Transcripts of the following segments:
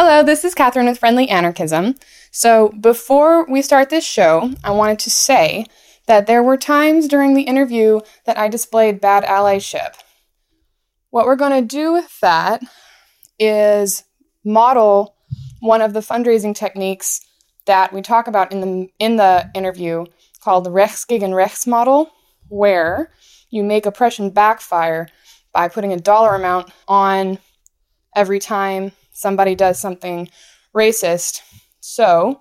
Hello, this is Catherine with Friendly Anarchism. So, before we start this show, I wanted to say that there were times during the interview that I displayed bad allyship. What we're going to do with that is model one of the fundraising techniques that we talk about in the in the interview called the Rechts gegen Rechts model, where you make oppression backfire by putting a dollar amount on every time somebody does something racist. So,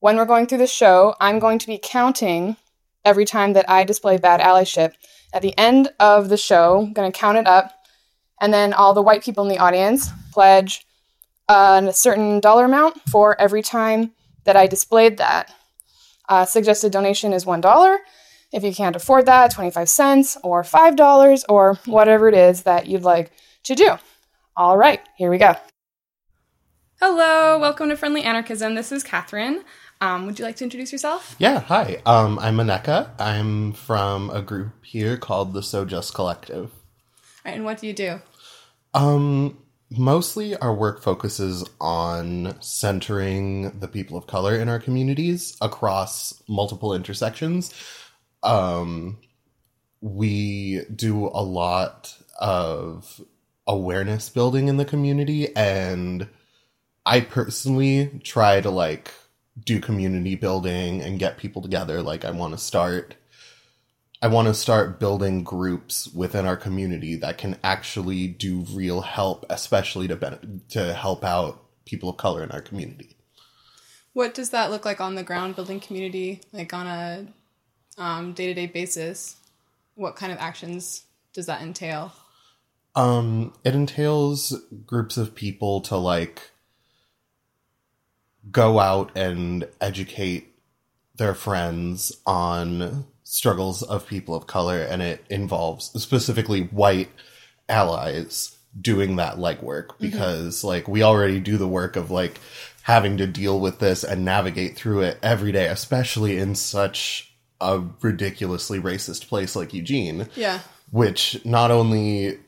when we're going through the show, I'm going to be counting every time that I display bad allyship. At the end of the show, I'm going to count it up, and then all the white people in the audience pledge a certain dollar amount for every time that I displayed that. Uh, suggested donation is $1. If you can't afford that, 25 cents or $5 or whatever it is that you'd like to do. All right, here we go. Hello, welcome to Friendly Anarchism. This is Catherine. Um, would you like to introduce yourself? Yeah, hi. Um, I'm Aneka. I'm from a group here called the So Just Collective. Right, and what do you do? Um, mostly our work focuses on centering the people of color in our communities across multiple intersections. Um, we do a lot of awareness building in the community and I personally try to like do community building and get people together like I want to start I want to start building groups within our community that can actually do real help especially to ben- to help out people of color in our community. What does that look like on the ground building community like on a um, day-to-day basis? What kind of actions does that entail? Um, it entails groups of people to like go out and educate their friends on struggles of people of color, and it involves specifically white allies doing that legwork mm-hmm. because mm-hmm. like we already do the work of like having to deal with this and navigate through it every day, especially in such a ridiculously racist place like Eugene. Yeah. Which not only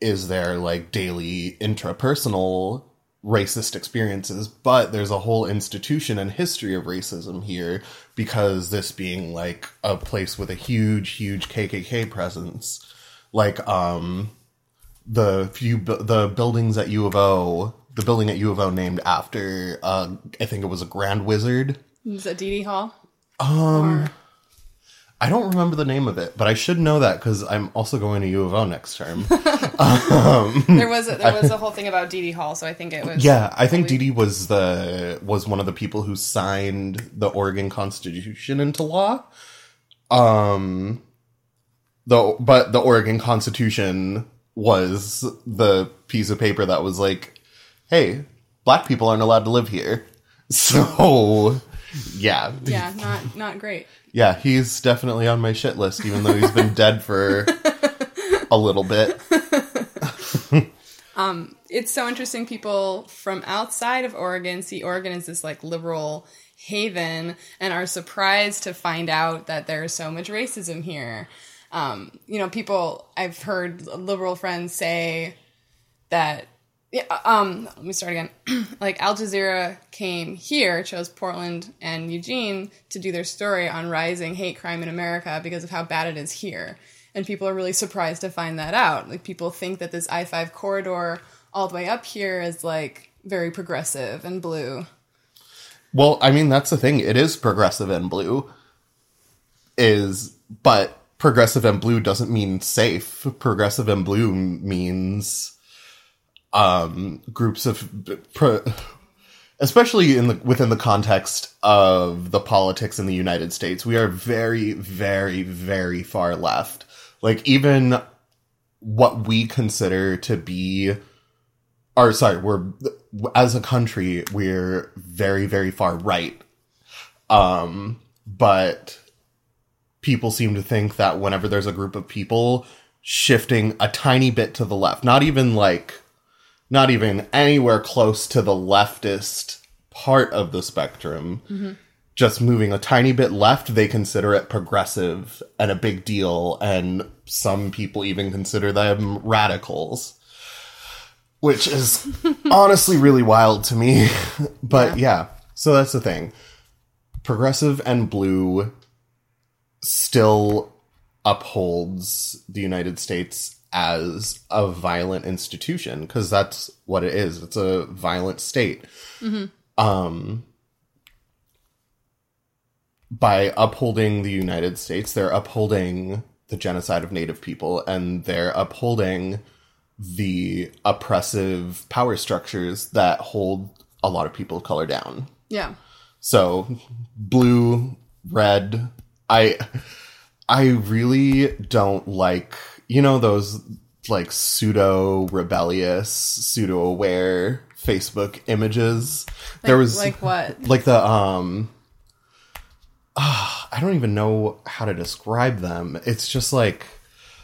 is there like daily intrapersonal racist experiences, but there's a whole institution and history of racism here because this being like a place with a huge, huge KKK presence, like um, the few bu- the buildings at U of O, the building at U of O named after uh, I think it was a Grand Wizard. Is that Deady Hall? Um. Or- I don't remember the name of it, but I should know that because I'm also going to U of O next term. um, there was a, there was a whole thing about Deady Hall, so I think it was. Yeah, I think Deady was the was one of the people who signed the Oregon Constitution into law. Um, the but the Oregon Constitution was the piece of paper that was like, "Hey, black people aren't allowed to live here." So, yeah, yeah, not not great. Yeah, he's definitely on my shit list, even though he's been dead for a little bit. um, it's so interesting. People from outside of Oregon see Oregon as this like liberal haven and are surprised to find out that there's so much racism here. Um, you know, people I've heard liberal friends say that yeah, uh, um, let me start again. like Al Jazeera came here, chose Portland and Eugene to do their story on rising hate crime in America because of how bad it is here. And people are really surprised to find that out. Like people think that this I 5 corridor all the way up here is like very progressive and blue. Well, I mean, that's the thing. It is progressive and blue. Is, but progressive and blue doesn't mean safe. Progressive and blue means um, groups of, especially in the within the context of the politics in the United States, we are very, very, very far left. Like even what we consider to be, or sorry, we're as a country we're very, very far right. Um, but people seem to think that whenever there's a group of people shifting a tiny bit to the left, not even like not even anywhere close to the leftist part of the spectrum. Mm-hmm. Just moving a tiny bit left, they consider it progressive and a big deal, and some people even consider them radicals. which is honestly really wild to me. but yeah. so that's the thing. Progressive and blue still upholds the United States as a violent institution because that's what it is. It's a violent state. Um, by upholding the United States, they're upholding the genocide of Native people and they're upholding the oppressive power structures that hold a lot of people of color down. Yeah. So blue, red, I I really don't like you know those like pseudo rebellious, pseudo aware Facebook images. there was like what? like the um ah, I don't even know how to describe them. It's just like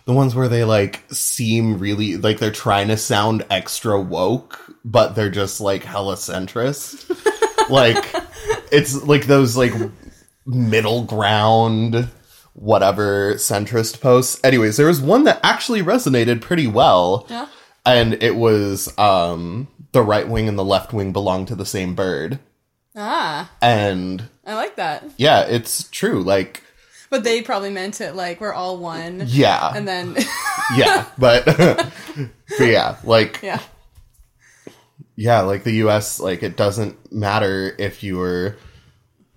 the ones where they like seem really like they're trying to sound extra woke, but they're just like hella centrist. like it's like those like middle ground whatever centrist posts. Anyways, there was one that actually resonated pretty well. Yeah. And it was um the right wing and the left wing belong to the same bird. Ah, And I like that. yeah, it's true. Like, But they probably meant it like we're all one. yeah, And then yeah, but, but yeah, like, yeah. yeah, like the U.S. Like, it doesn't matter if you're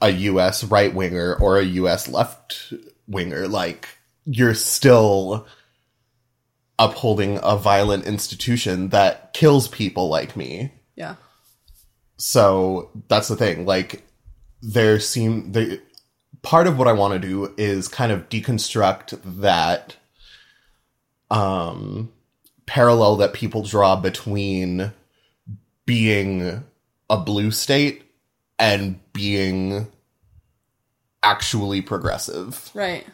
a U.S. right winger or a U.S. left winger. Like, you're still upholding a violent institution that kills people like me. Yeah. So that's the thing. Like, there seem the part of what I want to do is kind of deconstruct that um parallel that people draw between being a blue state and being actually progressive Right.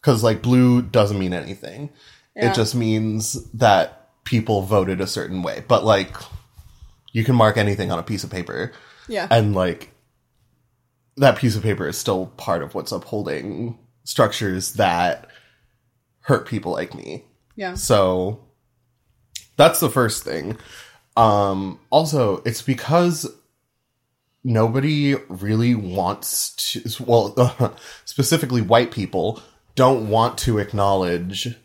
because like blue doesn't mean anything Yeah. it just means that people voted a certain way but like you can mark anything on a piece of paper Yeah. and like that piece of paper is still part of what's upholding structures that hurt people like me yeah. so that's the first thing um also it's because nobody really wants to well specifically white people don't want to acknowledge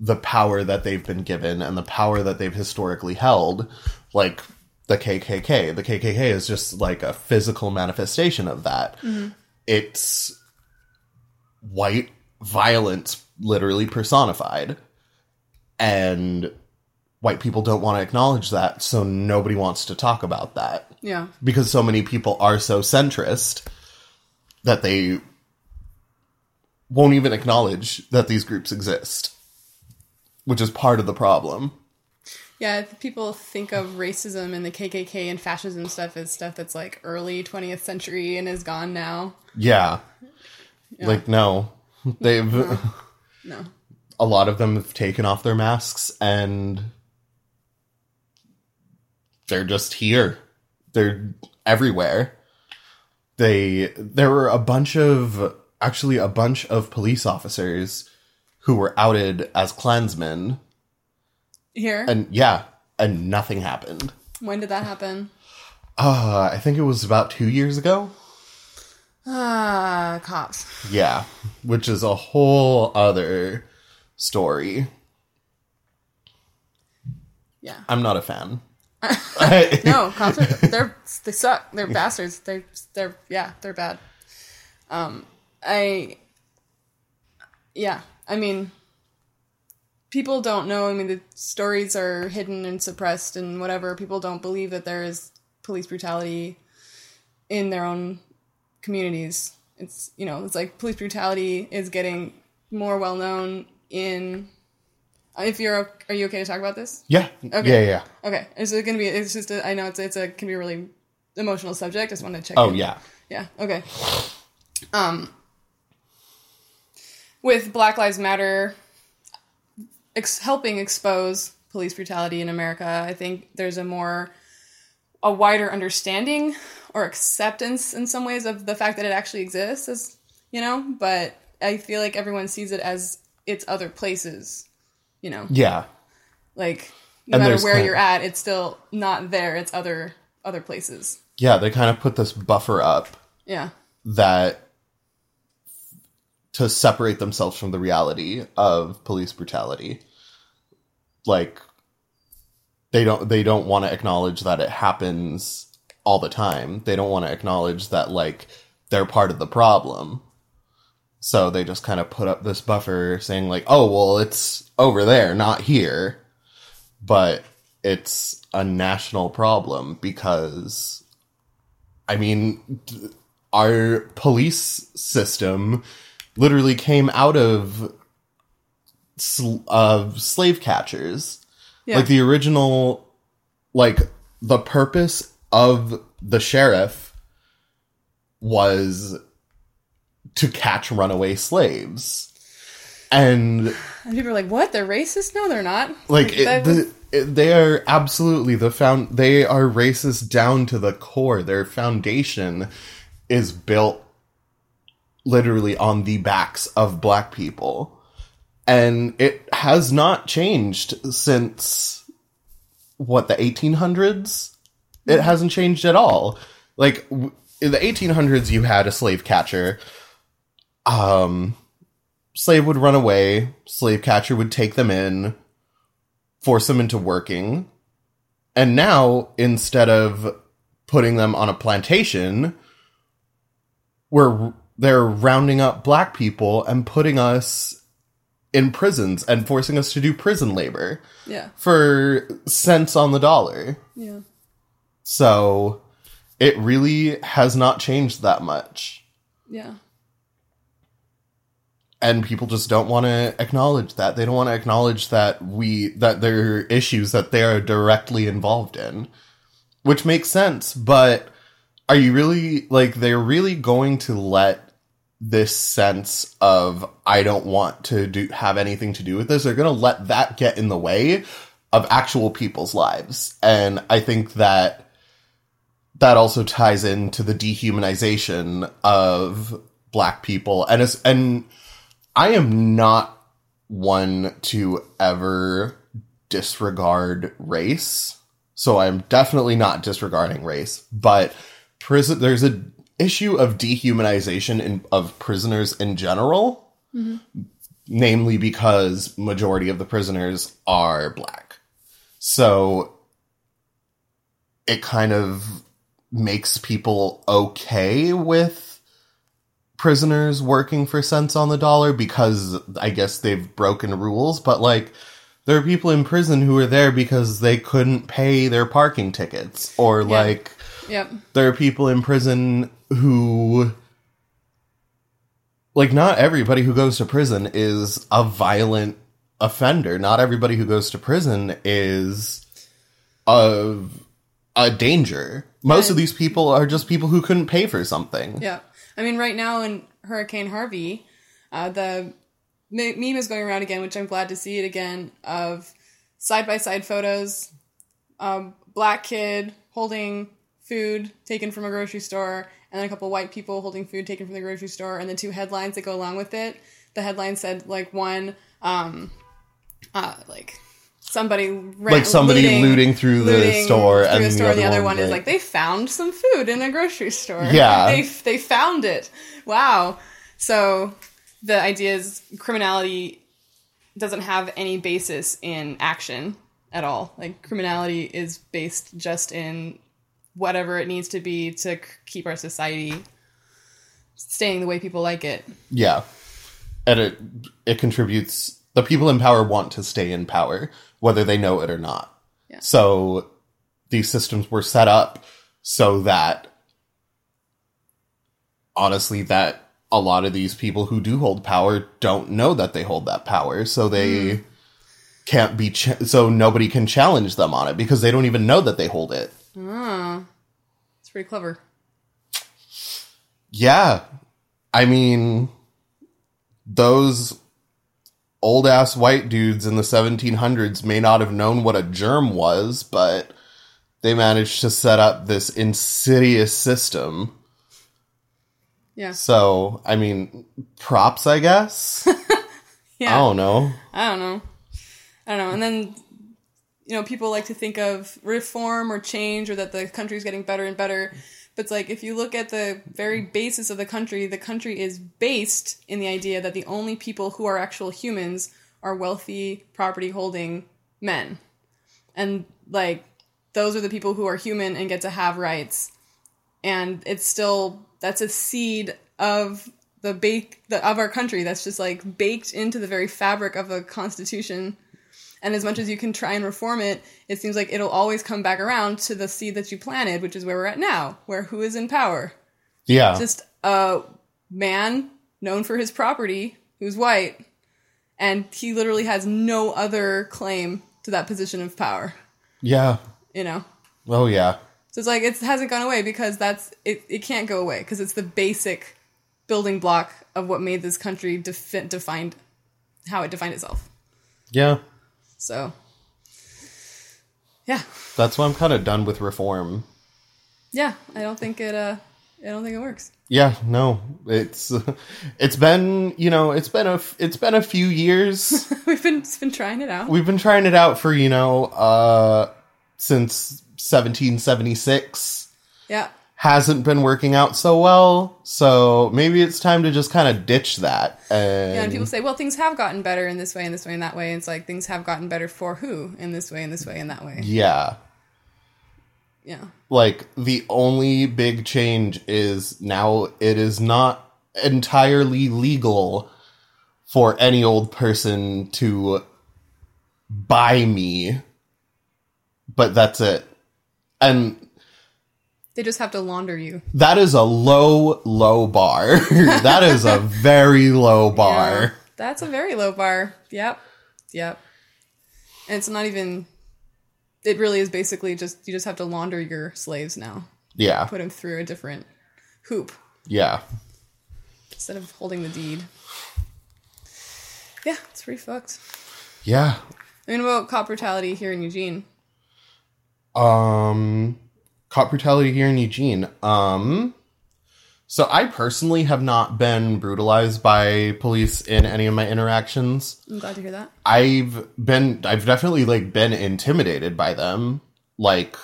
the power that they've been given and the power that they've historically held like the KKK the KKK is just like a physical manifestation of that. Mm-hmm. It's white violence literally personified. And white people don't want to acknowledge that so nobody wants to talk about that Yeah. because so many people are so centrist that they won't even acknowledge that these groups exist which is part of the problem Yeah, people think of racism and the KKK and fascism stuff as stuff that's like early 20th century and is gone now. yeah, like no they've No. a lot of them have taken off their masks and they're just here. They're everywhere. They there were a bunch of actually a bunch of police officers who were outed as Klansmen Here? and yeah, and nothing happened. when did that happen? Uh, I think it was about 2 years ago. Ah, cops. Yeah, which is a whole other story. Yeah. I'm not a fan. No, cops—they're—they suck. They're bastards. They're they're yeah, they're bad. Um I yeah, I mean people don't know. I mean the stories are hidden and suppressed and whatever. People don't believe that there is police brutality in their own communities. It's you know, it's like police brutality is getting more well known in if you're are you okay to talk about this? Yeah. Okay. Yeah, yeah. Okay, is it gonna be? It's just. A, I know it's it's a can be a really emotional subject. I just want to check. Oh, in. yeah. Yeah. Okay. Um. With Black Lives Matter, ex- helping expose police brutality in America, I think there's a more a wider understanding or acceptance in some ways of the fact that it actually exists as you know but i feel like everyone sees it as it's other places you know Yeah. like no And matter where kind- you're at, it's still not there. It's other other places. Yeah, they kind of put this buffer up Yeah. that to separate themselves from the reality of police brutality. Like they don't they don't want to acknowledge that it happens all the time. They don't want to acknowledge that like they're part of the problem. So they just kind of put up this buffer saying like, "Oh, well, it's over there, not here." But it's a national problem because I mean, our police system literally came out of sl- of slave catchers. Yeah. Like the original, like the purpose of the sheriff was to catch runaway slaves. And and people are like, "What? They're racist?" No, they're not. like it, was- the, it- they are absolutely the found they are racist down to the core their foundation is built literally on the backs of black people and it has not changed since what the 1800s it hasn't changed at all like w- in the 1800s you had a slave catcher um slave would run away slave catcher would take them in force them into working. And now, instead of putting them on a plantation, we're they're rounding up black people and putting us in prisons and forcing us to do prison labor yeah, for cents on the dollar. yeah, So it really has not changed that much. yeah, and people just don't want to acknowledge that. They don't want to acknowledge that we that there are issues that they are directly involved in which makes sense but are you really like they're really going to let this sense of i don't want to do have anything to do with this they're going to let that get in the way of actual people's lives. And i think that that also ties into the dehumanization of black people. And and I am not one to ever disregard race. So I'm definitely not disregarding race, but prison there's a issue of dehumanization in, of prisoners in general, mm-hmm. namely because majority of the prisoners are black. So it kind of makes people okay with prisoners working for cents on the dollar because I guess they've broken rules, but like there are people in prison who are there because they couldn't pay their parking tickets or like yep, there are people in prison who like not everybody who goes to prison is a violent offender. Not everybody who goes to prison is a a danger. Most of these people are just people who couldn't pay for something. yeah. I mean, right now in Hurricane Harvey, uh, the meme is going around again, which I'm glad to see it again of side by side photos. Um, black kid holding food taken from a grocery store, and then a couple white people holding food taken from the grocery store, and the two headlines that go along with it. The headline said like one, um, uh, like somebody ra- Like somebody looting through the store, through and the the store, other the other one, one is like- they found some food in a grocery store. Yeah. they they found it. Wow. So the idea is criminality doesn't have any basis in action at all. Like criminality is based just in whatever it needs to be to keep our society staying the way people like it. Yeah. And it it contributes the people in power want to stay in power, whether they know it or not. Yeah. So these systems were set up so that honestly that a lot of these people who do hold power don't know that they hold that power, so they hmm. can't be ch- so nobody can challenge them on it because they don't even know that they hold it. Oh, it's pretty clever. Yeah. I mean, those old ass white dudes in the 1700s may not have known what a germ was, but they managed to set up this insidious system. Yeah. So, I mean, props, I guess. Yeah. I don't know. I don't know. I don't know. And then you know, people like to think of reform or change or that the country's getting better and better. But it's like if you look at the very basis of the country, the country is based in the idea that the only people who are actual humans are wealthy, property holding men. And like those are the people who are human and get to have rights. And it's still that's a seed of the bake the, of our country that's just like baked into the very fabric of the constitution and as much as you can try and reform it, it seems like it'll always come back around to the seed that you planted, which is where we're at now, where who is in power? Yeah. Just a man known for his property who's white, and he literally has no other claim to that position of power, yeah. you know? Oh yeah. So it's like it hasn't gone away because that's it, it can't go away because it's the basic building block of what made this country defi- defined how it defined itself. Yeah. So yeah. That's why I'm kind of done with reform. Yeah, I don't think it. Uh, I don't think it works. Yeah, no, it's it's been you know it's been a it's been a few years. We've been been trying it out. We've been trying it out for you know uh since 1776. Yeah, Hasn't been working out so well, so maybe it's time to just kind of ditch that. And, yeah. And people say, well, things have gotten better in this way, and this way, and that way. And it's like things have gotten better for who in this way, and this way, and that way. yeah, Yeah, like the only big change is now it is not entirely legal for any old person to buy me but that's it and they just have to launder you. that is a low low bar that is a very low Yeah, bar that's a very low bar. Yep, yep. And it's not even. It really is basically just you just have to launder your slaves now. yeah Put them through a different hoop yeah instead of holding the deed. Yeah, it's pretty fucked. yeah I mean, about cop brutality here in Eugene. Um, cop brutality here in Eugene. Um, so I personally have not been brutalized by police in any of my interactions. I'm glad to hear that. I've been, I've definitely like been intimidated by them. Like,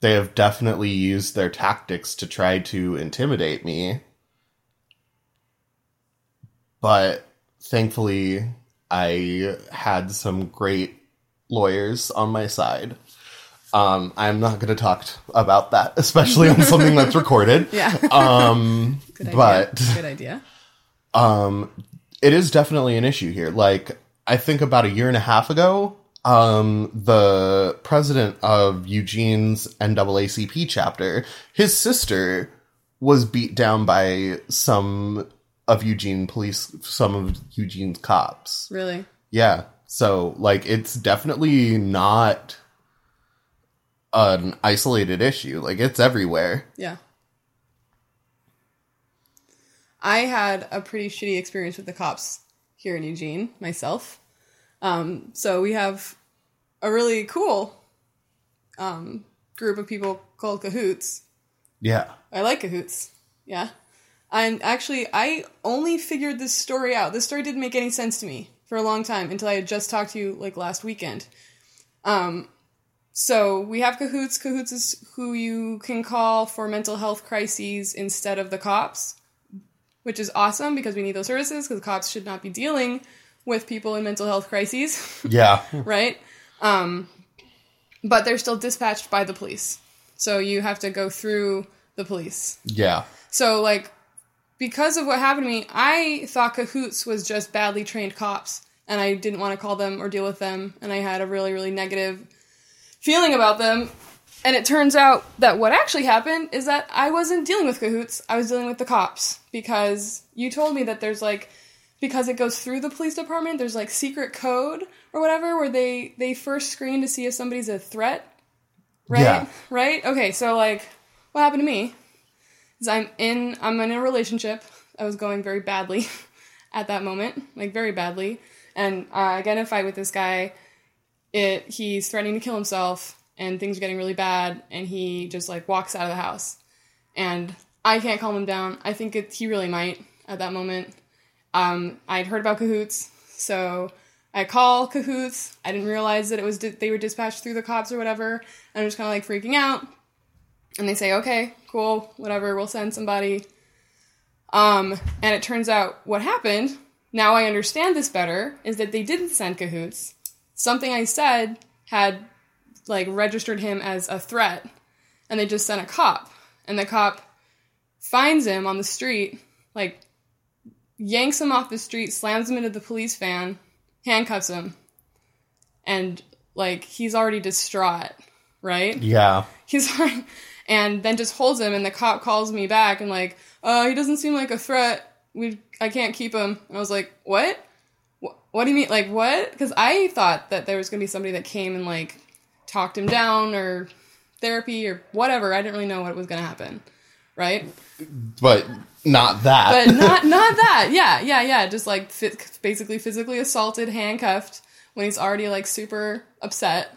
they have definitely used their tactics to try to intimidate me. But thankfully, I had some great lawyers on my side. Um, I'm not going to talk t- about that, especially on something that's recorded. Yeah. Um, Good idea. but Good idea. um, it is definitely an issue here. Like, I think about a year and a half ago, um, the president of Eugene's NAACP chapter, his sister was beat down by some of Eugene police, some of Eugene's cops. Really? Yeah. So, like, it's definitely not an isolated issue. Like, it's everywhere. Yeah. I had a pretty shitty experience with the cops here in Eugene myself. Um, so we have a really cool um, group of people called Cahoots. Yeah. I like Cahoots. Yeah. And actually, I only figured this story out. This story didn't make any sense to me for a long time until I had just talked to you like last weekend. Um, so we have Cahoots. Cahoots is who you can call for mental health crises instead of the cops, which is awesome because we need those services because cops should not be dealing with people in mental health crises. Yeah. right? Um, but they're still dispatched by the police. So you have to go through the police. Yeah. So, like, because of what happened to me, I thought Cahoots was just badly trained cops, and I didn't want to call them or deal with them, and I had a really, really negative feeling about them. And it turns out that what actually happened is that I wasn't dealing with Cahoots, I was dealing with the cops, because you told me that there's like, because it goes through the police department, there's like secret code or whatever where they they first screen to see if somebody's a threat. Right? Yeah. Right? Okay, so like what happened to me is I'm in I'm in a relationship. I was going very badly at that moment, like very badly. And uh, I get in a fight with this guy. It he's threatening to kill himself, and things are getting really bad. And he just like walks out of the house, and I can't calm him down. I think it, he really might at that moment. Um, I'd heard about cahoots, so I call Cahoots. I didn't realize that it was di- they were dispatched through the cops or whatever. And I'm just kind of like freaking out. And they say, "Okay, cool, whatever. We'll send somebody." Um, and it turns out what happened. Now I understand this better. Is that they didn't send Cahoots. Something I said had like registered him as a threat, and they just sent a cop. And the cop finds him on the street, like yanks him off the street, slams him into the police van, handcuffs him, and like he's already distraught, right? Yeah. He's like, and then just holds him, and the cop calls me back and like, uh, he doesn't seem like a threat. We, I can't keep him. And I was like, what? Wh- What do you mean? Like what? Because I thought that there was gonna be somebody that came and like talked him down or therapy or whatever. I didn't really know what was gonna happen, right? But not that. but not not that. Yeah, yeah, yeah. Just like fi- basically physically assaulted, handcuffed when he's already like super upset,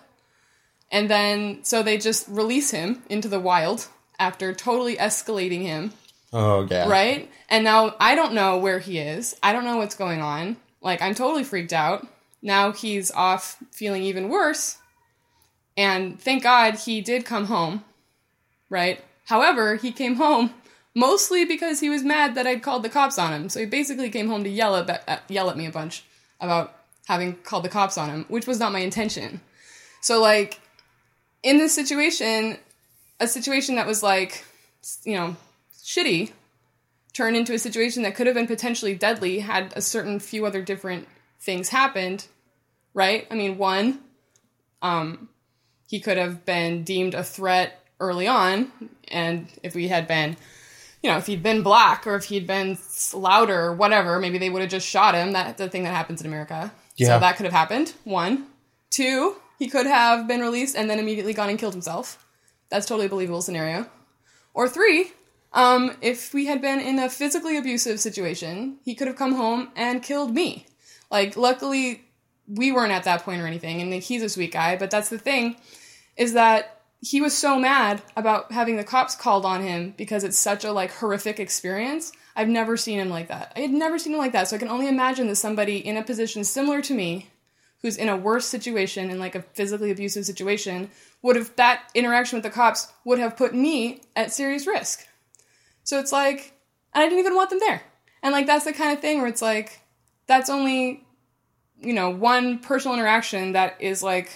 and then so they just release him into the wild after totally escalating him, oh, yeah. right? And now I don't know where he is. I don't know what's going on. Like I'm totally freaked out. Now he's off feeling even worse. And thank God he did come home, right? However, he came home mostly because he was mad that I'd called the cops on him. So he basically came home to yell at, at yell at me a bunch about having called the cops on him, which was not my intention. So like in this situation, a situation that was like, you know, shitty turned into a situation that could have been potentially deadly had a certain few other different things happened, right? I mean, one, um, he could have been deemed a threat early on, and if we had been, you know, if he'd been black or if he'd been louder or whatever, maybe they would have just shot him. That's the thing that happens in America. Yeah. So that could have happened. One, two, he could have been released and then immediately gone and killed himself. That's totally a believable scenario. Or three, um, if we had been in a physically abusive situation, he could have come home and killed me. Like, luckily, we weren't at that point or anything, and he's a sweet guy, but that's the thing, is that he was so mad about having the cops called on him because it's such a like horrific experience. I've never seen him like that. I had never seen him like that, so I can only imagine that somebody in a position similar to me who's in a worse situation in like a physically abusive situation would have that interaction with the cops would have put me at serious risk. So it's like I didn't even want them there. And like that's the kind of thing where it's like that's only you know one personal interaction that is like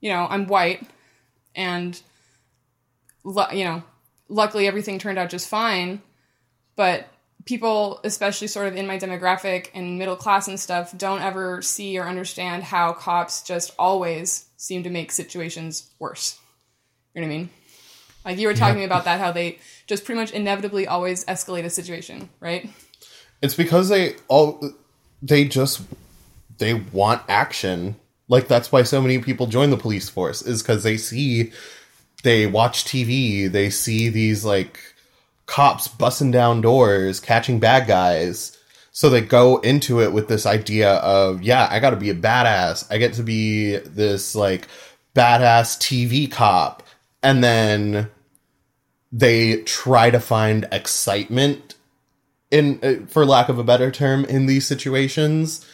you know I'm white and you know luckily everything turned out just fine. But people especially sort of in my demographic and middle class and stuff don't ever see or understand how cops just always seem to make situations worse. You know what i mean like you were talking about that how they just pretty much inevitably always escalate a situation right It's because they all they just they want action. Like that's why so many people join the police force is because they see they watch TV, they see these like cops busting down doors, catching bad guys. So they go into it with this idea of, yeah, I got to be a badass. I get to be this like badass TV cop. And then they try to find excitement in uh, for lack of a better term in these situations.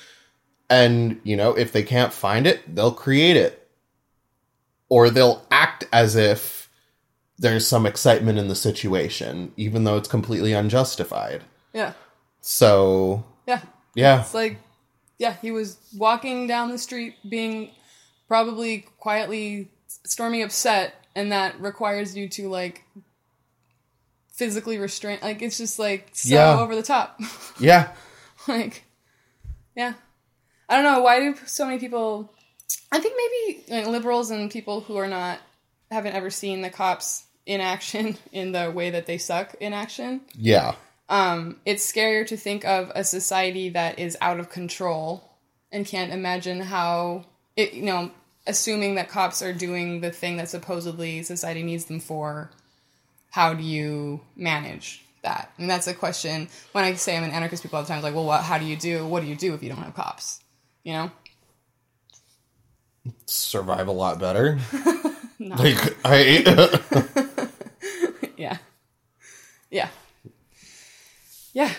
And you know if they can't find it they'll create it. Or they'll act as if there's some excitement in the situation even though it's completely unjustified. Yeah. So yeah. yeah. It's like, yeah, he was walking down the street being probably quietly stormy upset, and that requires you to like physically restrain. Like it's just like so Yeah. over the top. yeah like, yeah, I don't know why do so many people. I think maybe like, liberals and people who are not haven't ever seen the cops in action in the way that they suck in action yeah um, it's scarier to think of a society that is out of control and can't imagine how it you know assuming that cops are doing the thing that supposedly society needs them for how do you manage that and that's a question when i say i'm an anarchist people all the time like well what, how do you do what do you do if you don't have cops you know survive a lot better like i yeah yeah yeah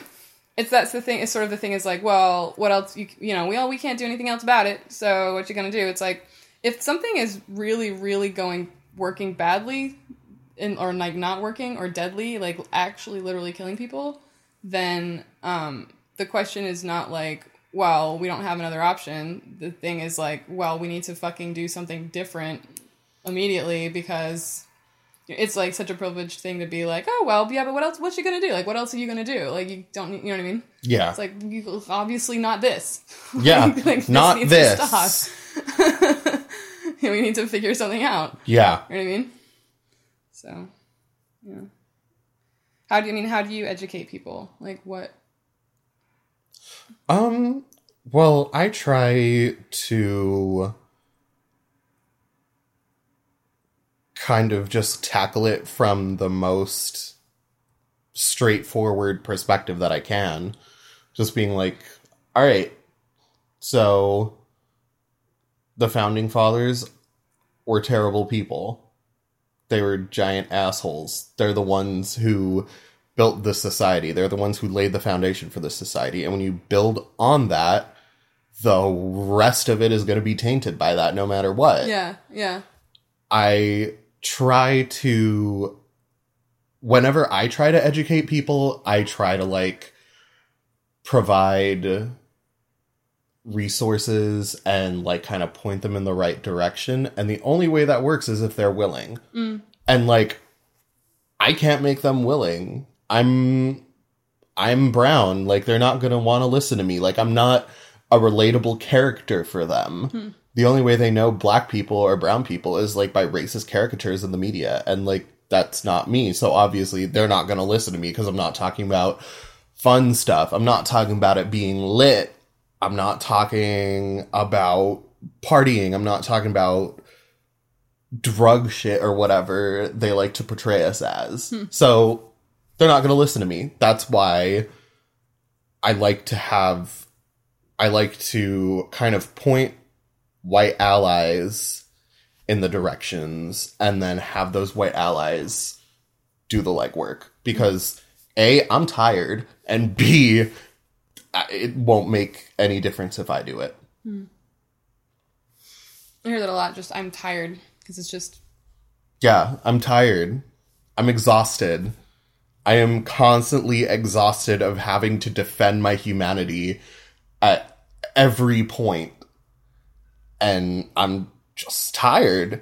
it's that's the thing. It's sort of the thing is like, well, what else? You you know, we all we can't do anything else about it. So what you gonna do? It's like if something is really really going working badly, in or like not working or deadly, like actually literally killing people, then um, the question is not like, well, we don't have another option. The thing is like, well, we need to fucking do something different immediately because it's like such a privileged thing to be like, oh well, yeah, but what else? What's you gonna do? Like, what else are you gonna do? Like, you don't, you know what I mean? Yeah. It's like you, obviously not this. Yeah, like, not needs this. We need to figure something out. Yeah. You know what I mean? So, yeah. How do you I mean? How do you educate people? Like, what? Um, well, I try to kind of just tackle it from the most straightforward perspective that I can. Just being like, all right, so the founding fathers were terrible people. They were giant assholes. They're the ones who built this society. They're the ones who laid the foundation for this society. And when you build on that, the rest of it is going to be tainted by that no matter what. Yeah, yeah, I try to whenever I try to educate people, I try to like provide resources and like kind of point them in the right direction. And the only way that works is if they're willing. Mm. And like I can't make them willing. I'm I'm brown. Like they're not going to want to listen to me. Like I'm not a relatable character for them. Hmm. The only way they know black people or brown people is like by racist caricatures in the media and like that's not me. So obviously they're not going to listen to me because I'm not talking about fun stuff. I'm not talking about it being lit. I'm not talking about partying. I'm not talking about drug shit or whatever they like to portray us as. Hmm. So they're not going to listen to me. That's why I like to have, I like to kind of point white allies in the directions and then have those white allies do the legwork because A, I'm tired, and B, it won't make any difference if I do it. I hear that a lot. Just I'm tired because it's just Yeah, I'm tired. I'm exhausted. I am constantly exhausted of having to defend my humanity at every point. And I'm just tired.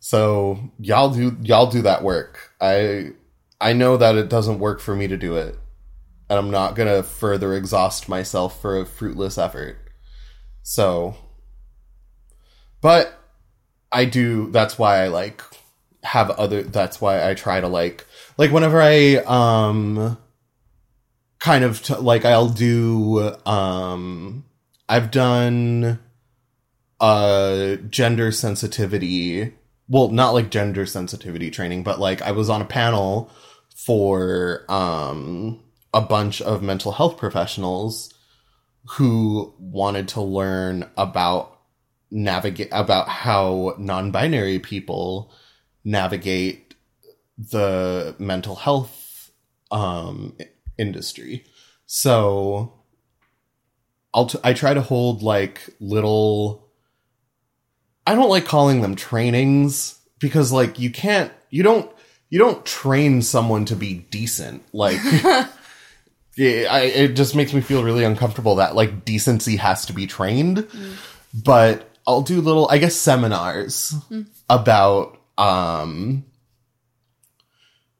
So y'all do y'all do that work. I I know that it doesn't work for me to do it. And I'm not going to further exhaust myself for a fruitless effort. So but I do that's why I like have other that's why I try to like like whenever I um kind of t- like I'll do um I've done uh gender sensitivity well not like gender sensitivity training but like I was on a panel for um a bunch of mental health professionals who wanted to learn about navigate about how non-binary people navigate the mental health um industry. So i'll t- i try to hold like little i don't like calling them trainings because like you can't you don't you don't train someone to be decent. Like yeah, I, it just makes me feel really uncomfortable that like decency has to be trained. But i'll do little i guess seminars about um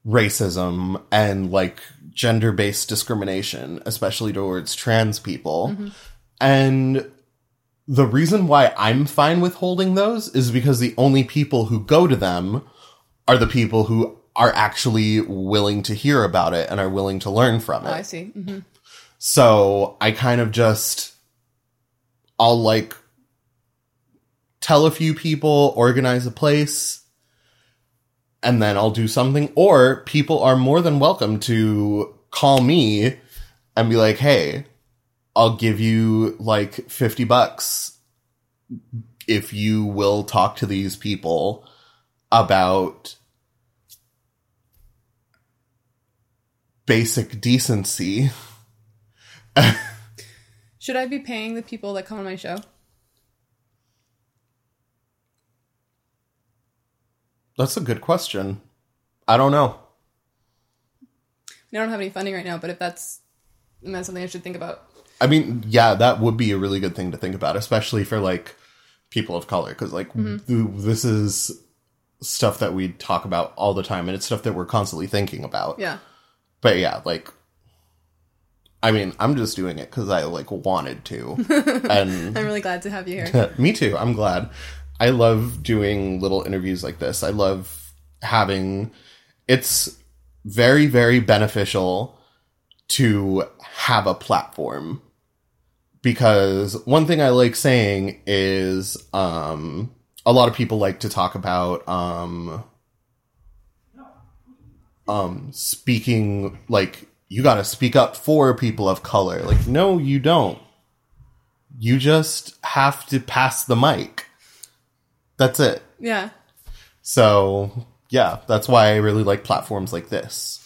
racism and like gender-based discrimination especially towards trans people. And the reason why i'm fine with holding those is because the only people who go to them are the people who are actually willing to hear about it and are willing to learn from it oh, I see. hmm so I kind of just, I'll like tell a few people, organize a place, and then I'll do something. Or people are more than welcome to call me and be like, hey, I'll give you like 50 bucks if you will talk to these people about basic decency Should I be paying the people that come on my show? That's a good question. I don't know. I don't have any funding right now, but if that's that's something I should think about. I mean, yeah, that would be a really good thing to think about, especially for like people of color, because like mm-hmm. th- this is stuff that we talk about all the time, and it's stuff that we're constantly thinking about. Yeah. But yeah, like, I mean, I'm just doing it because I like wanted to, and I'm really glad to have you here. me too. I'm glad. I love doing little interviews like this. I love having. It's very very beneficial to have a platform because one thing I like saying is um a lot of people like to talk about um um speaking like you got to speak up for people of color. Like no you don't. You just have to pass the mic. That's it. Yeah. so yeah that's why i really like platforms like this.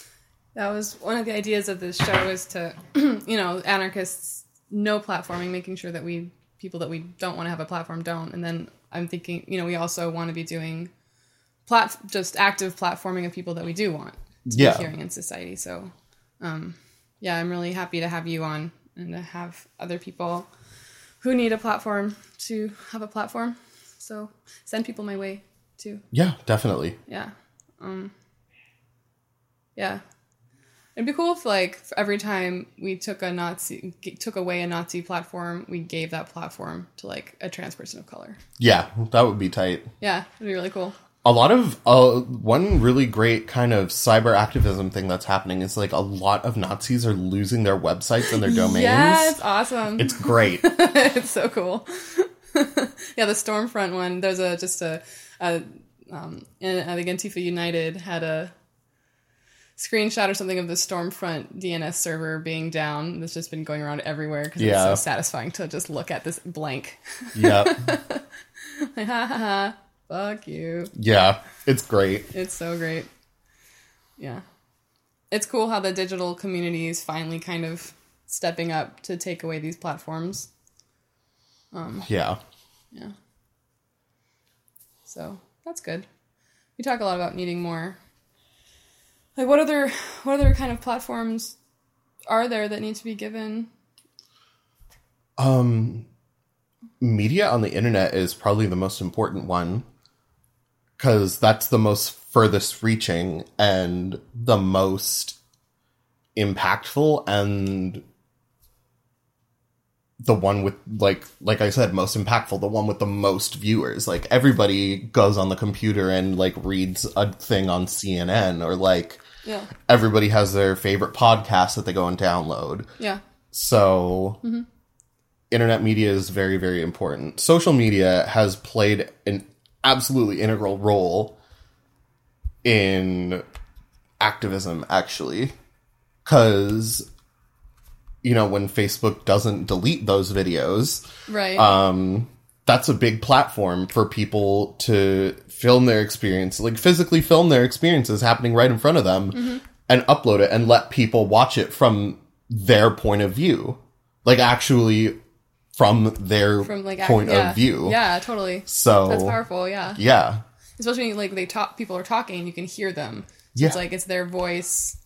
That was one of the ideas of this show is to, you know, anarchists no platforming, making sure that we people that we don't want to have a platform don't. And then I'm thinking, you know, we also want to be doing plat just active platforming of people that we do want to Yeah. be hearing in society. So, um, yeah, I'm really happy to have you on and to have other people who need a platform to have a platform. So send people my way too. yeah definitely Yeah. Um Yeah. It'd be cool if like every time we took a Nazi g- took away a Nazi platform, we gave that platform to like a trans person of color. yeah that would be tight Yeah, it'd be really cool. A lot of uh, one really great kind of cyber activism thing that's happening is like a lot of Nazis are losing their websites and their domains. Yeah, it's awesome. It's great. it's so cool. yeah, the Stormfront one. There's a just a, a um, I think Antifa United had a screenshot or something of the Stormfront DNS server being down. That's just been going around everywhere because Yeah. it's so satisfying to just look at this blank. yep. like, ha ha ha, fuck you. Yeah, it's great. It's so great. Yeah. It's cool how the digital community is finally kind of stepping up to take away these platforms. Um, Yeah. Yeah. So that's good. We talk a lot about needing more. Like, what other what other kind of platforms are there that need to be given? Um media on the internet is probably the most important one cuz that's the most furthest reaching and the most impactful and the one with like like I said most impactful the one with the most viewers. Like everybody goes on the computer and like reads a thing on CNN or like Yeah, everybody has their favorite podcast that they go and download. Yeah, so mm-hmm. internet media is very very important. Social media has played an absolutely integral role in activism actually. Cuz you know when facebook doesn't delete those videos right. um that's a big platform for people to film their experience like physically film their experiences happening right in front of them and upload it and let people watch it from their point of view. Like actually from their From like point yeah, of view Yeah, totally. so That's powerful. Yeah, yeah especially when, like they talk, people are talking, you can hear them. So Yeah. It's like it's their voice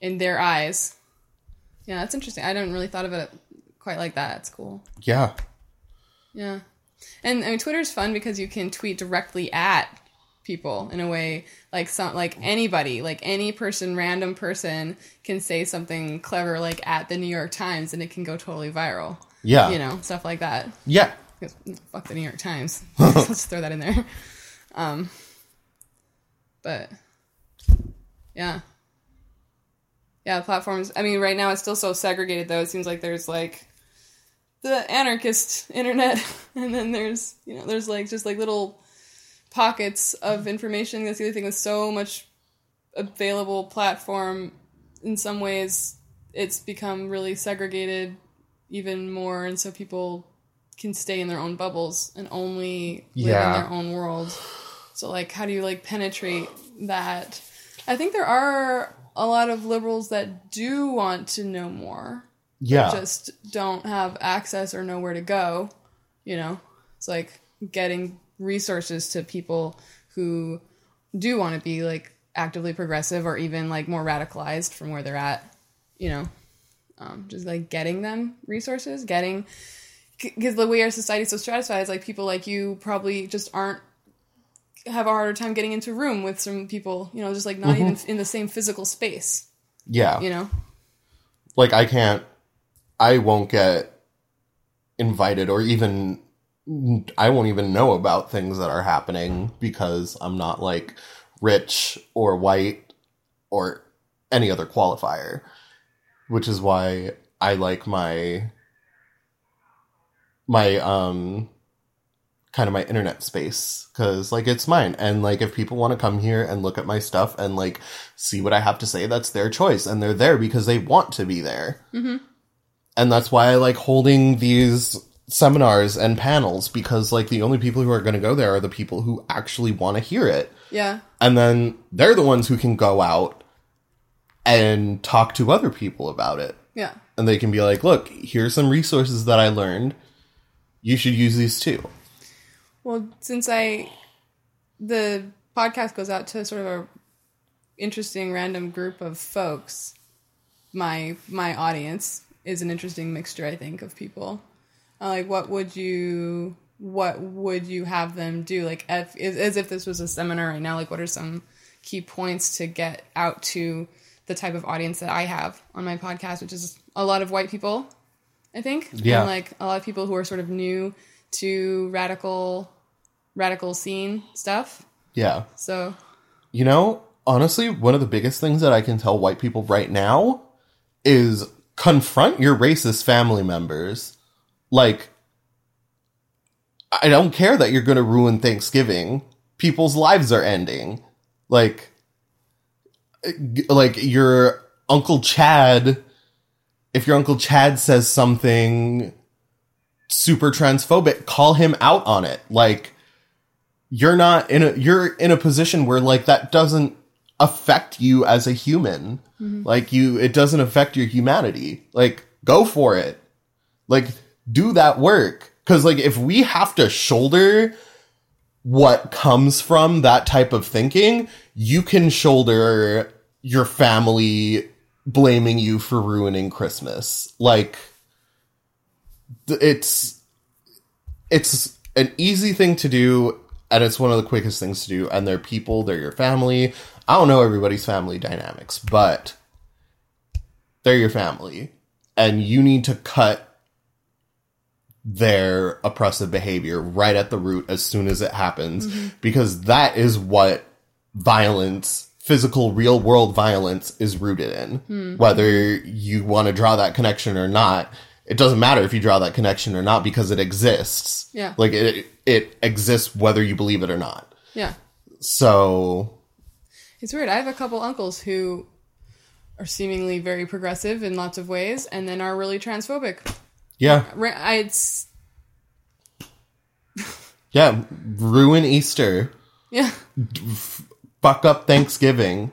in their eyes. Yeah, that's interesting. I didn't really thought of it quite like that. It's cool. yeah Yeah. And I mean Twitter's fun because you can tweet directly at people in a way like some like anybody, like any person, random person can say something clever like at the New York Times and it can go totally viral. Yeah You know, stuff like that. yeah Because, fuck the New York Times. Let's throw that in there. Um but yeah. Yeah, platforms. I mean, right now it's still so segregated though. It seems like there's like the anarchist internet and then there's, you know, there's like just like little pockets of information. That's the other thing with so much available platform in some ways it's become really segregated even more and so people can stay in their own bubbles and only live Yeah. in their own world. So like how do you like penetrate that? I think there are a lot of liberals that do want to know more Yeah. just don't have access or know where to go. You know, it's like getting resources to people who do want to be like actively progressive or even like more radicalized from where they're at. You know, um, just like getting them resources, getting because the way our society is so stratified, is like people like you probably just aren't have a harder time getting into a room with some people. You know, just like not even in the same physical space. yeah. You know, like I can't I won't get invited or even I won't even know about things that are happening because I'm not like rich or white or any other qualifier which is why I like my my um kind of my internet space cuz like it's mine and like if people want to come here and look at my stuff and like see what I have to say that's their choice and they're there because they want to be there. And that's why I like holding these seminars and panels because like the only people who are going to go there are the people who actually want to hear it. yeah, And then they're the ones who can go out and talk to other people about it. yeah. And they can be like, look, here's some resources that I learned. You should use these too. Well, since I the podcast goes out to sort of a interesting random group of folks, my my audience is an interesting mixture, I think, of people. Uh, like, what would you what would you have them do? Like, if, as as if this was a seminar right now. Like, what are some key points to get out to the type of audience that I have on my podcast, which is a lot of white people, I think. Yeah. And like a lot of people who are sort of new to radical radical scene stuff. Yeah. So You know, honestly, one of the biggest things that I can tell white people right now is confront your racist family members. Like, I don't care that you're going to ruin Thanksgiving. People's lives are ending. Like, like your Uncle Chad, if your Uncle Chad says something super transphobic, call him out on it. Like, you're not in a you're in a position where like that doesn't affect you as a human. Mm-hmm. Like you it doesn't affect your humanity. Like go for it. Like do that work. Cuz like if we have to shoulder what comes from that type of thinking you can shoulder your family blaming you for ruining christmas. Like it's it's an easy thing to do and it's one of the quickest things to do and they're people they're your family. I don't know everybody's family dynamics but they're your family and you need to cut their oppressive behavior right at the root as soon as it happens because that is what violence physical real world violence is rooted in whether you want to draw that connection or not it doesn't matter if you draw that connection or not because it exists Yeah. like it it exists whether you believe it or not yeah, so it's weird. I have a couple uncles who are seemingly very progressive in lots of ways, and then are really transphobic. Yeah. I, it's yeah ruin easter. Yeah, fuck up thanksgiving.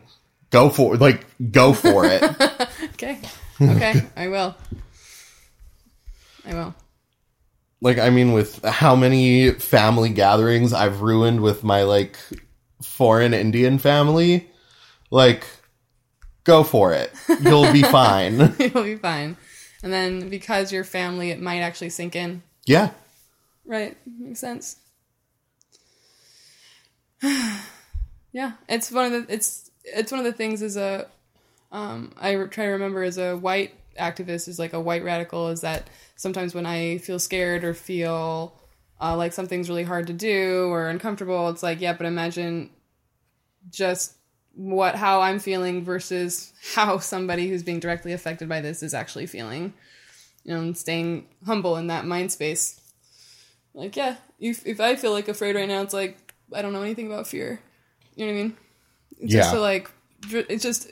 Go for like go for it. Okay, okay, I will. I will. like i mean with how many family gatherings i've ruined with my like foreign indian family like go for it. You'll be fine. You'll be fine. And then because your family, it might actually sink in. yeah Right. Makes sense. yeah, it's one of the it's it's one of the things as a um, I try to remember as a white activist is like a white radical is that sometimes when I feel scared or feel uh, like something's really hard to do or uncomfortable, it's like yeah, but imagine just what how I'm feeling versus how somebody who's being directly affected by this is actually feeling. You know, and staying humble in that mind space. Like, yeah, if, if I feel like afraid right now, it's like I don't know anything about fear. You know what I mean? It's just Yeah. to like, it's just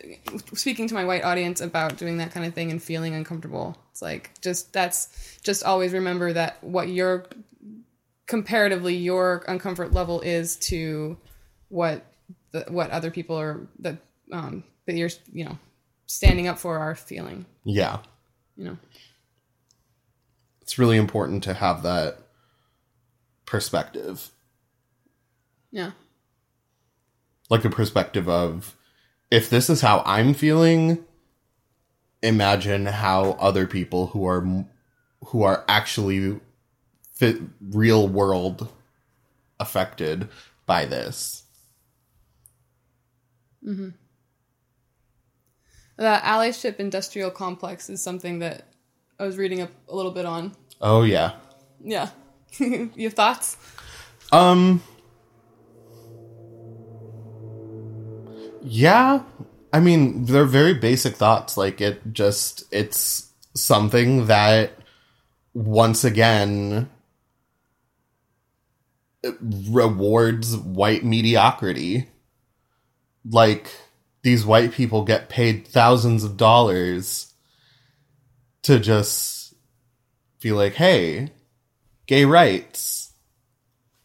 speaking to my white audience about doing that kind of thing and feeling uncomfortable. It's like just that's just always remember that what your comparatively your uncomfort level is to what the, what other people are that um that you're you know standing up for are feeling. yeah you know. It's really important to have that perspective. Yeah. Like the perspective of if this is how I'm feeling, imagine how other people who are who are actually fit real world affected by this. The allyship industrial complex is something that I was reading up a little bit on. Oh yeah. Yeah. you have thoughts? Um Yeah. I mean, they're very basic thoughts. Like it just it's something that once again rewards white mediocrity. Like these white people get paid thousands of dollars to just be like, "Hey, gay rights."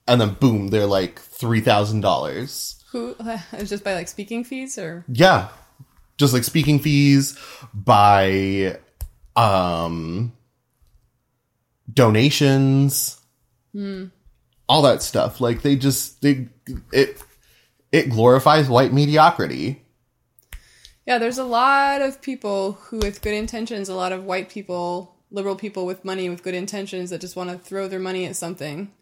And then boom, they're like $3,000. Who just by like speaking fees or Yeah. Just like speaking fees by um donations. All that stuff. Like they just they it it glorifies white mediocrity. Yeah, there's a lot of people who with good intentions, a lot of white people, liberal people with money with good intentions that just want to throw their money at something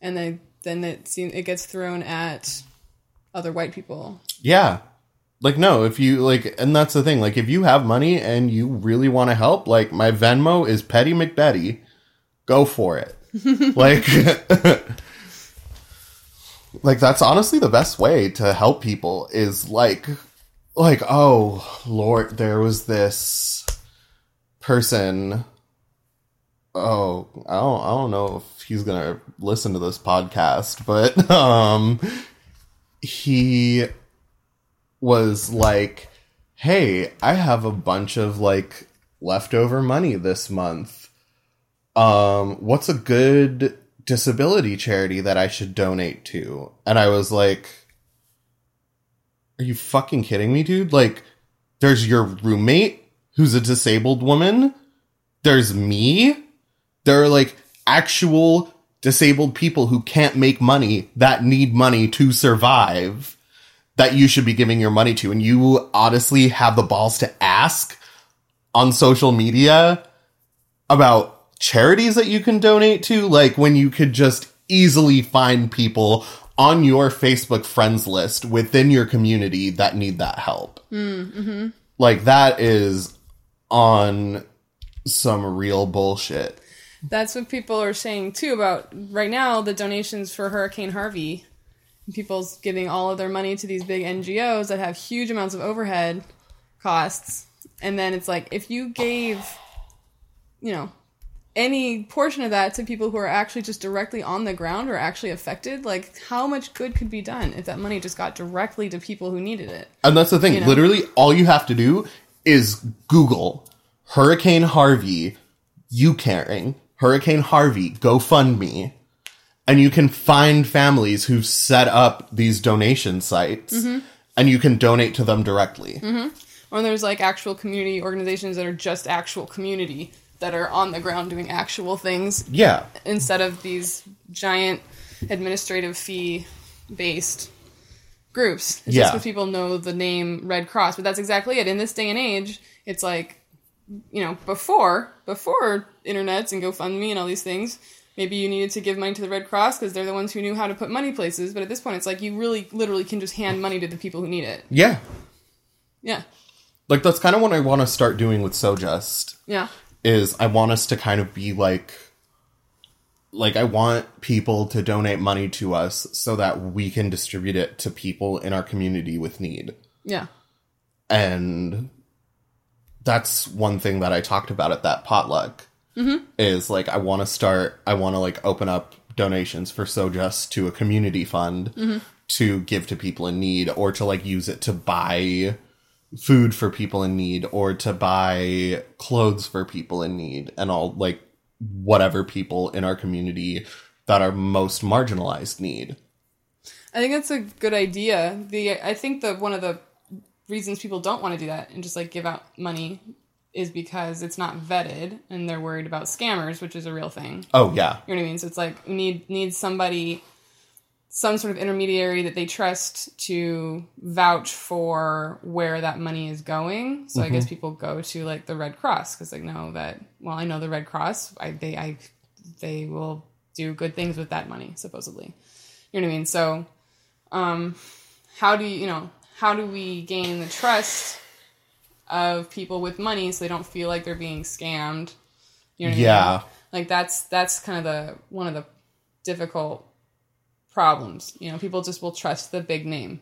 and they then it seems it gets thrown at other white people. Yeah. Like no, if you like and that's the thing, like if you have money and you really want to help, like my Venmo is Petty McBetty. Go for it. like like that's honestly the best way to help people is like like oh lord there was this person. Oh I don't, I don't know if he's gonna listen to this podcast but um he was like hey i have a bunch of like leftover money this month. Um what's a good disability charity that i should donate to. And i was like are you fucking kidding me dude? Like there's your roommate who's a disabled woman. There's me. There are like actual disabled people who can't make money that need money to survive that you should be giving your money to. And you honestly have the balls to ask on social media about charities that you can donate to like when you could just easily find people on your Facebook friends list within your community that need that help. Mm-hmm. Like that is on some real bullshit. That's what people are saying too about right now the donations for Hurricane Harvey. People's giving all of their money to these big NGOs that have huge amounts of overhead costs. And then it's like if you gave, you know, any portion of that to people who are actually just directly on the ground or actually affected, like how much good could be done if that money just got directly to people who needed it? And that's the thing. You know? Literally, all you have to do is Google Hurricane Harvey, YouCaring, Hurricane Harvey, GoFundMe, and you can find families who've set up these donation sites Mm-hmm. and you can donate to them directly. Or there's like actual community organizations that are just actual community that are on the ground doing actual things Yeah. instead of these giant administrative fee based groups. It's Yeah. just because people know the name Red Cross, but that's exactly it. In this day and age, it's like, you know, before before internets and GoFundMe and all these things, maybe you needed to give money to the Red Cross because they're the ones who knew how to put money places. But at this point, it's like you really, literally can just hand money to the people who need it. Yeah. Yeah, Like, that's kind of what I want to start doing with So Just. yeah, is I want us to kind of be like like I want people to donate money to us so that we can distribute it to people in our community with need. yeah, And that's one thing that I talked about at that potluck mm-hmm. is like I want to start I want to like open up donations for so just to a community fund mm-hmm. to give to people in need or to like use it to buy food for people in need or to buy clothes for people in need and all like whatever people in our community that are most marginalized need. I think that's a good idea. The I think that one of the reasons people don't want to do that and just like give out money is because it's not vetted and they're worried about scammers, which is a real thing. Oh yeah. You know what I mean? So it's like need need somebody, some sort of intermediary that they trust to vouch for where that money is going. So I guess people go to like the Red Cross because they know that. Well, I know the Red Cross. I they I they will do good things with that money supposedly. You know what I mean? So, um, how do you you know how do we gain the trust of people with money so they don't feel like they're being scammed? You know what I mean? Yeah. like that's that's kind of the one of the difficult problems you know people just will trust the big name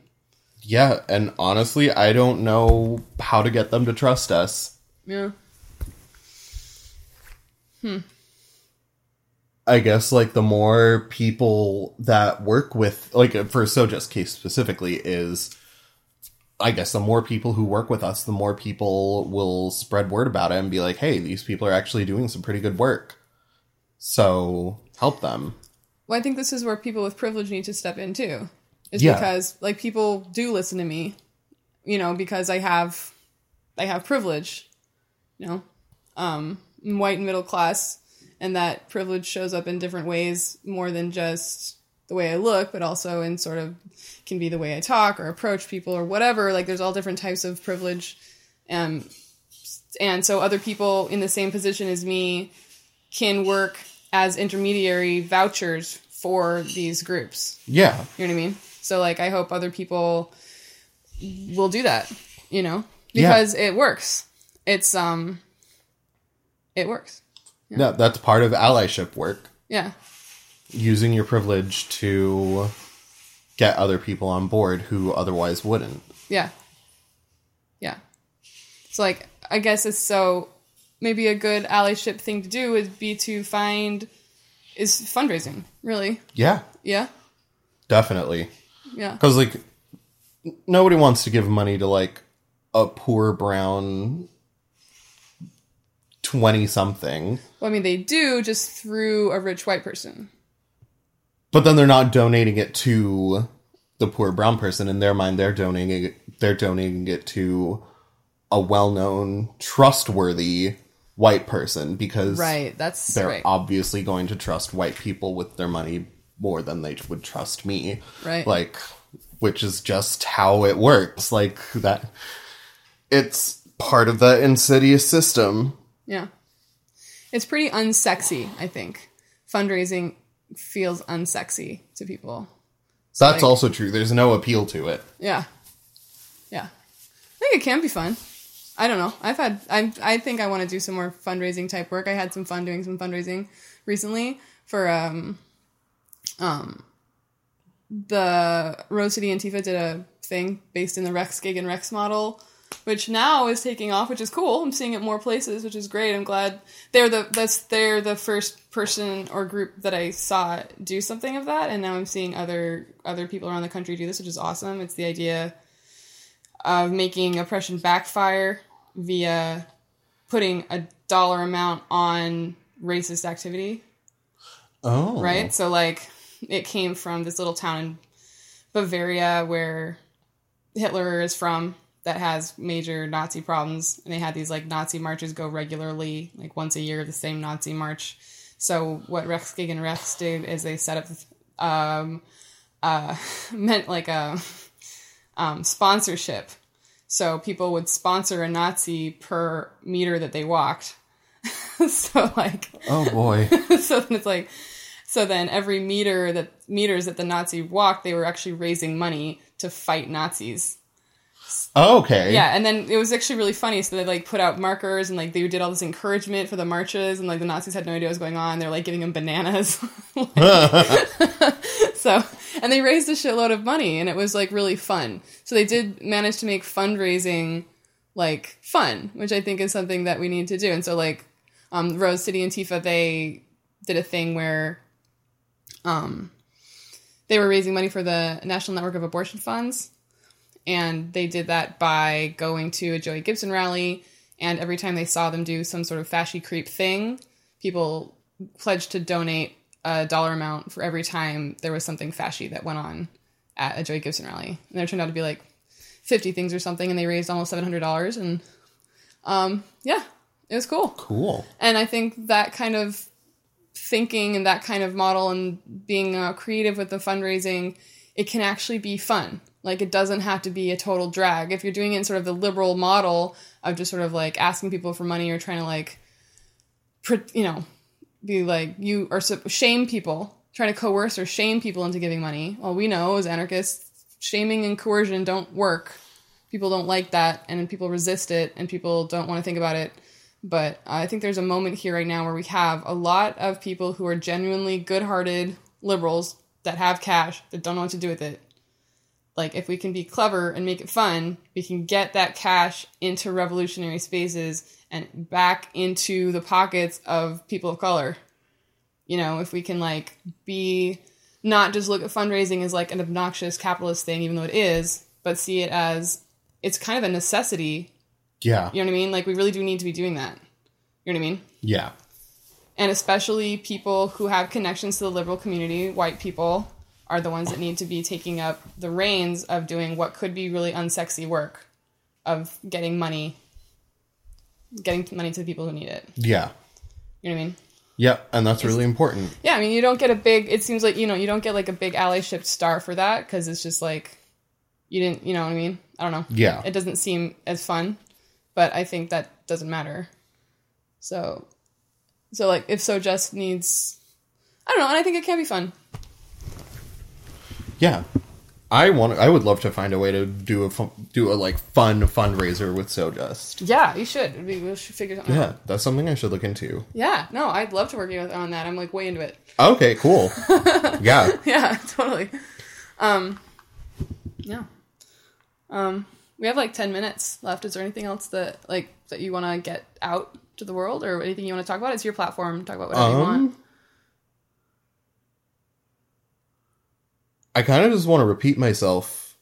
Yeah, and honestly, I don't know how to get them to trust us. yeah Hmm. I guess like the more people that work with like for So Just's case specifically is I guess the more people who work with us, the more people will spread word about it and be like, "Hey, these people are actually doing some pretty good work." So, help them. Well i think this is where people with privilege need to step in too is Yeah. because like people do listen to me you know because i have i have privilege you know um I'm white and middle class and that privilege shows up in different ways more than just the way i look but also in sort of can be the way i talk or approach people or whatever like there's all different types of privilege um and so other people in the same position as me can work as intermediary vouchers for these groups Yeah. you know what I mean? So like I hope other people will do that, you know? Yeah. Because it works. It's um it works. No, that's part of allyship work. Yeah. Using your privilege to get other people on board who otherwise wouldn't. Yeah. Yeah. So like I guess it's so maybe a good allyship thing to do would be to find is fundraising, really. Yeah, Yeah. definitely. Yeah. Because like nobody wants to give money to like a poor brown twenty something, Well, I mean they do just through a rich white person. but then they're not donating it to the poor brown person. In their mind, they're donating it. They're donating it to a well-known, trustworthy white person because Right. That's they're right. obviously going to trust white people with their money more than they would trust me. Right. Like, which is just how it works. Like that. It's part of the insidious system. Yeah. It's pretty unsexy, I think. Fundraising feels unsexy to people. That's like- also true. There's no appeal to it. Yeah. Yeah. I think it can be fun. I don't know. I've had I I think I want to do some more fundraising type work. I had some fun doing some fundraising recently for um um the Rose City Antifa did a thing based in the Rex Gegen Rex model, which now is taking off, which is cool. I'm seeing it more places, which is great. I'm glad they're the that's they're the first person or group that I saw do something of that, and now I'm seeing other other people around the country do this, which is awesome. It's the idea of making oppression backfire via putting a dollar amount on racist activity Oh. right? So like it came from this little town in Bavaria where Hitler is from that has major Nazi problems and they had these like Nazi marches go regularly, like once a year, the same Nazi march. So what Rex Gegen Rex did is they set up um uh meant like a um sponsorship. So people would sponsor a Nazi per meter that they walked. so like Oh boy. so then it's like so then every meter that meters that the Nazi walked, they were actually raising money to fight Nazis. Okay. Yeah, and then it was actually really funny. So they like put out markers and like they did all this encouragement for the marches, and like the Nazis had no idea what was going on. They're like giving them bananas. so and they raised a shitload of money, and it was like really fun. So they did manage to make fundraising like fun, which I think is something that we need to do. And so like um, Rose City Antifa, they did a thing where um, they were raising money for the National Network of Abortion Funds and they did that by going to a Joey Gibson rally. And every time they saw them do some sort of fashy creep thing, people pledged to donate a dollar amount for every time there was something fashy that went on at a Joey Gibson rally. And there turned out to be like 50 things or something, and they raised almost $700. And um, yeah, it was cool. Cool. And I think that kind of thinking and that kind of model and being uh, creative with the fundraising, it can actually be fun. Like it doesn't have to be a total drag. If you're doing it in sort of the liberal model of just sort of like asking people for money or trying to like, you know, be like you sup- shame people, trying to coerce or shame people into giving money. Well, we know as anarchists, shaming and coercion don't work. People don't like that, and people resist it, and people don't want to think about it. But I think there's a moment here right now where we have a lot of people who are genuinely good-hearted liberals that have cash that don't know what to do with it. Like if we can be clever and make it fun, we can get that cash into revolutionary spaces and back into the pockets of people of color. You know, if we can like be not just look at fundraising as like an obnoxious capitalist thing, even though it is, but see it as it's kind of a necessity. Yeah. You know what I mean? Like we really do need to be doing that. You know what I mean? Yeah. And especially people who have connections to the liberal community, white people, are the ones that need to be taking up the reins of doing what could be really unsexy work of getting money getting money to the people who need it. Yeah. You know what I mean? Yeah. And that's really important. Yeah, I mean, you don't get a big. It seems like you know you don't get like a big allyship star for that because it's just like you didn't. You know what I mean? I don't know. Yeah. It doesn't seem as fun, but I think that doesn't matter. So, so like if so just needs, I don't know, and I think it can be fun. Yeah. I want. I would love to find a way to do a fun, do a like fun fundraiser with So Just. Yeah, you should. It'd We should figure something Yeah, out. that's something I should look into. Yeah, no, I'd love to work with- on that. I'm like way into it. Okay, cool. yeah. yeah, totally. Um, yeah. Um, we have like ten minutes left. Is there anything else that like that you want to get out to the world, or anything you want to talk about? It's your platform. Talk about whatever you want. I kind of just want to repeat myself.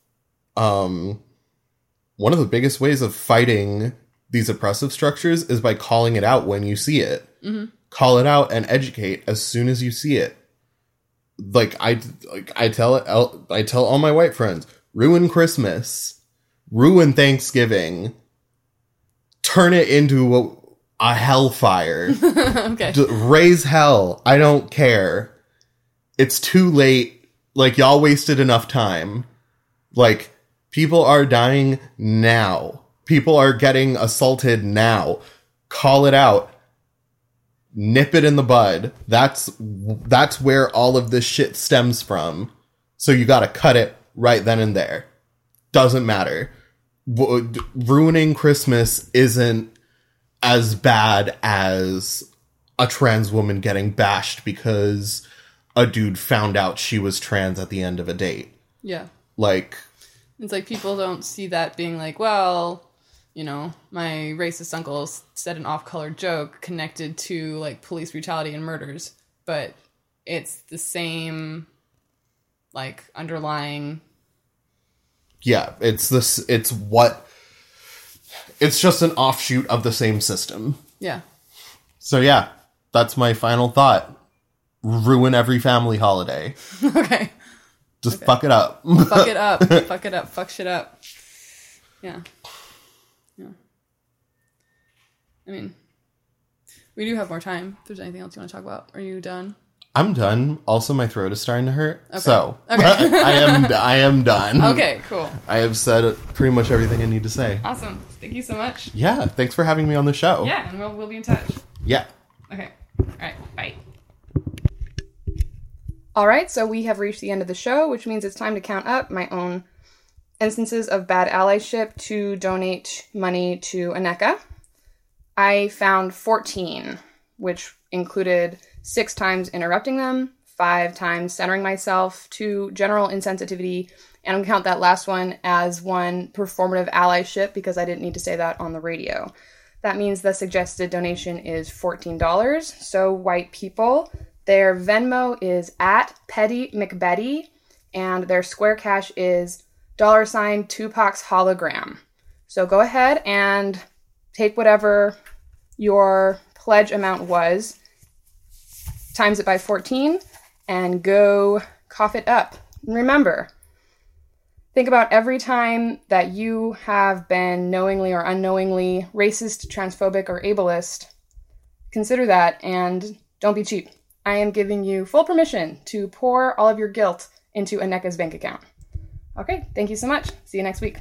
Um, one of the biggest ways of fighting these oppressive structures is by calling it out when you see it. Call it out and educate as soon as you see it. Like I, like I tell it, I tell all my white friends, ruin Christmas, ruin Thanksgiving, turn it into a, a hellfire okay. D- raise hell. I don't care. It's too late. Like y'all wasted enough time. Like people are dying now. People are getting assaulted now. Call it out. Nip it in the bud. That's that's where all of this shit stems from. So you got to cut it right then and there. Doesn't matter. W- ruining Christmas isn't as bad as a trans woman getting bashed because a dude found out she was trans at the end of a date. Yeah. Like, It's like people don't see that being like, well, you know, my racist uncle said an off-color joke connected to like police brutality and murders, but it's the same like underlying yeah, it's this, it's what, it's just an offshoot of the same system. yeah. So, yeah, that's my final thought. Ruin every family holiday. okay. Just fuck it up. Fuck it up. Fuck it up. Fuck shit up. Yeah. Yeah. I mean, we do have more time. If there's anything else you want to talk about, are you done? I'm done. Also, my throat is starting to hurt. So, Okay. I am, I am done. Okay, cool. I have said pretty much everything I need to say. Awesome. Thank you so much. Yeah, thanks for having me on the show. Yeah, and we'll, we'll be in touch. Yeah. Okay. All right. Bye. All right, so we have reached the end of the show, which means it's time to count up my own instances of bad allyship to donate money to Aneka. I found 14, which included six times interrupting them, five times centering myself, two general insensitivity, and I'm count that last one as one performative allyship because I didn't need to say that on the radio. That means the suggested donation is $14. So, white people, their Venmo is at Petty McBetty, and their Square Cash is dollar sign Tupac's hologram. So, go ahead and take whatever your pledge amount was, times it by 14, and go cough it up. Remember, Think about every time that you have been knowingly or unknowingly racist, transphobic, or ableist. Consider that and don't be cheap. I am giving you full permission to pour all of your guilt into Aneka's bank account. Okay, thank you so much. See you next week.